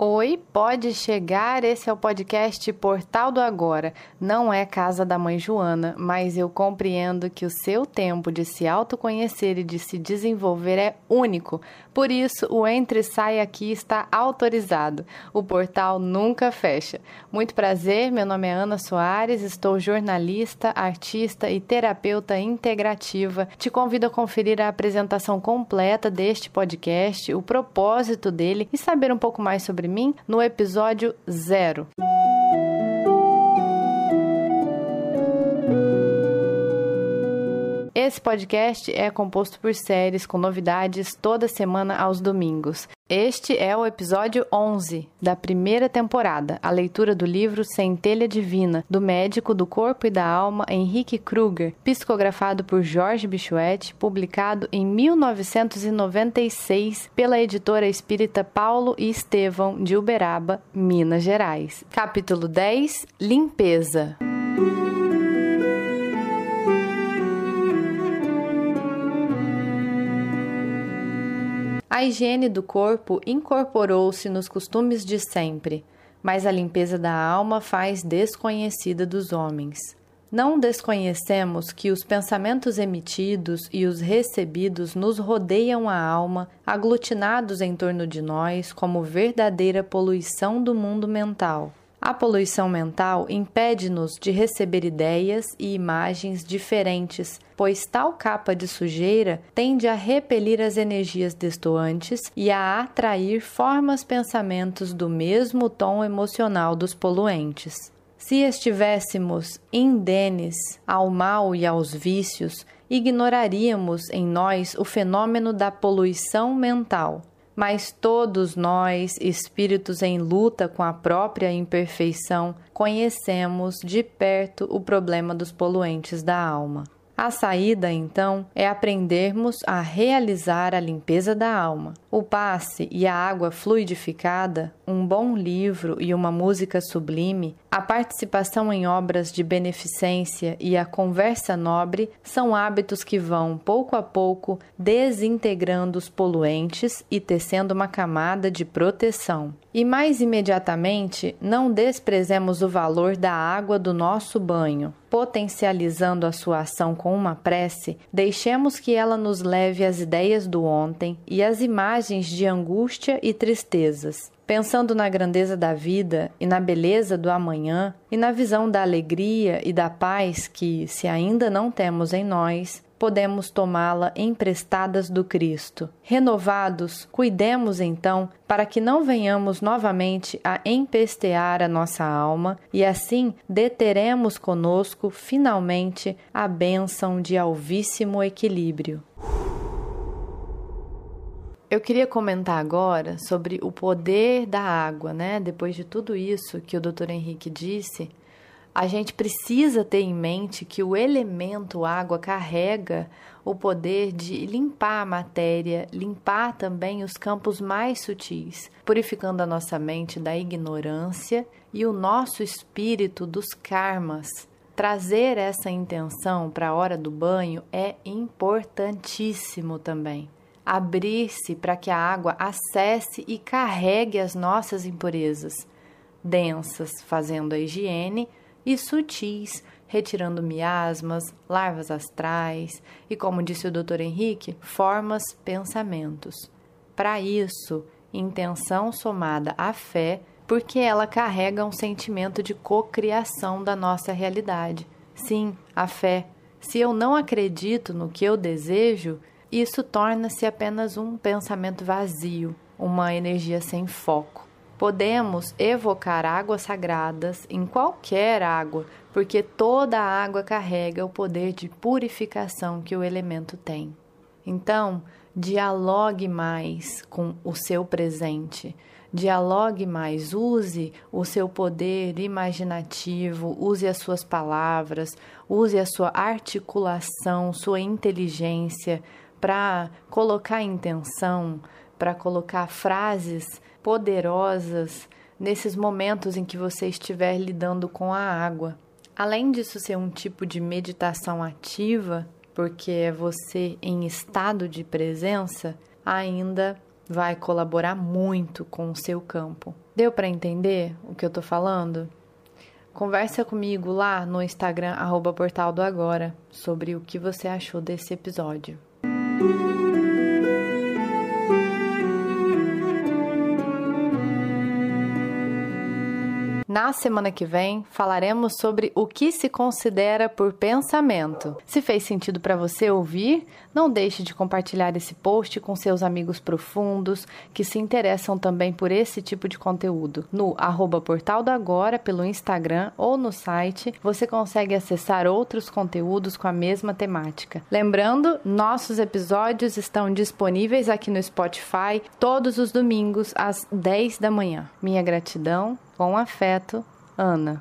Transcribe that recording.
Oi, pode chegar. Esse é o podcast Portal do Agora. Não é casa da mãe Joana, mas eu compreendo que o seu tempo de se autoconhecer e de se desenvolver é único. Por isso, o Entre e Sai aqui está autorizado. O portal nunca fecha. Muito prazer, meu nome é Ana Soares, estou jornalista, artista e terapeuta integrativa. Te convido a conferir a apresentação completa deste podcast, o propósito dele e saber um pouco mais sobre mim no episódio zero. Esse podcast é composto por séries com novidades toda semana aos domingos. Este é o episódio 11 da primeira temporada, a leitura do livro Centelha Divina, do médico do corpo e da alma Henrique Kruger, psicografado por Jorge Bichuete, publicado em 1996 pela editora espírita Paulo e Estevão de Uberaba, Minas Gerais. Capítulo 10 Limpeza. A higiene do corpo incorporou-se nos costumes de sempre, mas a limpeza da alma faz desconhecida dos homens. Não desconhecemos que os pensamentos emitidos e os recebidos nos rodeiam a alma, aglutinados em torno de nós como verdadeira poluição do mundo mental. A poluição mental impede-nos de receber ideias e imagens diferentes, pois tal capa de sujeira tende a repelir as energias destoantes e a atrair formas pensamentos do mesmo tom emocional dos poluentes. Se estivéssemos indenes ao mal e aos vícios, ignoraríamos em nós o fenômeno da poluição mental mas todos nós, espíritos em luta com a própria imperfeição, conhecemos de perto o problema dos poluentes da alma. A saída, então, é aprendermos a realizar a limpeza da alma. O passe e a água fluidificada, um bom livro e uma música sublime, a participação em obras de beneficência e a conversa nobre são hábitos que vão, pouco a pouco, desintegrando os poluentes e tecendo uma camada de proteção. E mais imediatamente, não desprezemos o valor da água do nosso banho. Potencializando a sua ação com uma prece, deixemos que ela nos leve às ideias do ontem e às imagens de angústia e tristezas. Pensando na grandeza da vida e na beleza do amanhã e na visão da alegria e da paz que, se ainda não temos em nós, podemos tomá-la emprestadas do Cristo. Renovados, cuidemos então para que não venhamos novamente a empestear a nossa alma e assim deteremos conosco finalmente a bênção de alvíssimo equilíbrio. Eu queria comentar agora sobre o poder da água, né? Depois de tudo isso que o Dr. Henrique disse, a gente precisa ter em mente que o elemento água carrega o poder de limpar a matéria, limpar também os campos mais sutis, purificando a nossa mente da ignorância e o nosso espírito dos karmas. Trazer essa intenção para a hora do banho é importantíssimo também. Abrir-se para que a água acesse e carregue as nossas impurezas densas, fazendo a higiene e sutis, retirando miasmas, larvas astrais e, como disse o Dr. Henrique, formas pensamentos. Para isso, intenção somada à fé, porque ela carrega um sentimento de cocriação da nossa realidade. Sim, a fé. Se eu não acredito no que eu desejo, isso torna-se apenas um pensamento vazio, uma energia sem foco. Podemos evocar águas sagradas em qualquer água, porque toda água carrega o poder de purificação que o elemento tem. Então, dialogue mais com o seu presente. Dialogue mais, use o seu poder imaginativo, use as suas palavras, use a sua articulação, sua inteligência para colocar intenção, para colocar frases poderosas nesses momentos em que você estiver lidando com a água. Além disso ser um tipo de meditação ativa, porque é você em estado de presença, ainda vai colaborar muito com o seu campo. Deu para entender o que eu tô falando? Conversa comigo lá no Instagram, arroba Portal do Agora, sobre o que você achou desse episódio. Música Na semana que vem, falaremos sobre o que se considera por pensamento. Se fez sentido para você ouvir, não deixe de compartilhar esse post com seus amigos profundos que se interessam também por esse tipo de conteúdo. No arroba Portal do Agora, pelo Instagram ou no site, você consegue acessar outros conteúdos com a mesma temática. Lembrando, nossos episódios estão disponíveis aqui no Spotify todos os domingos às 10 da manhã. Minha gratidão com afeto, Ana.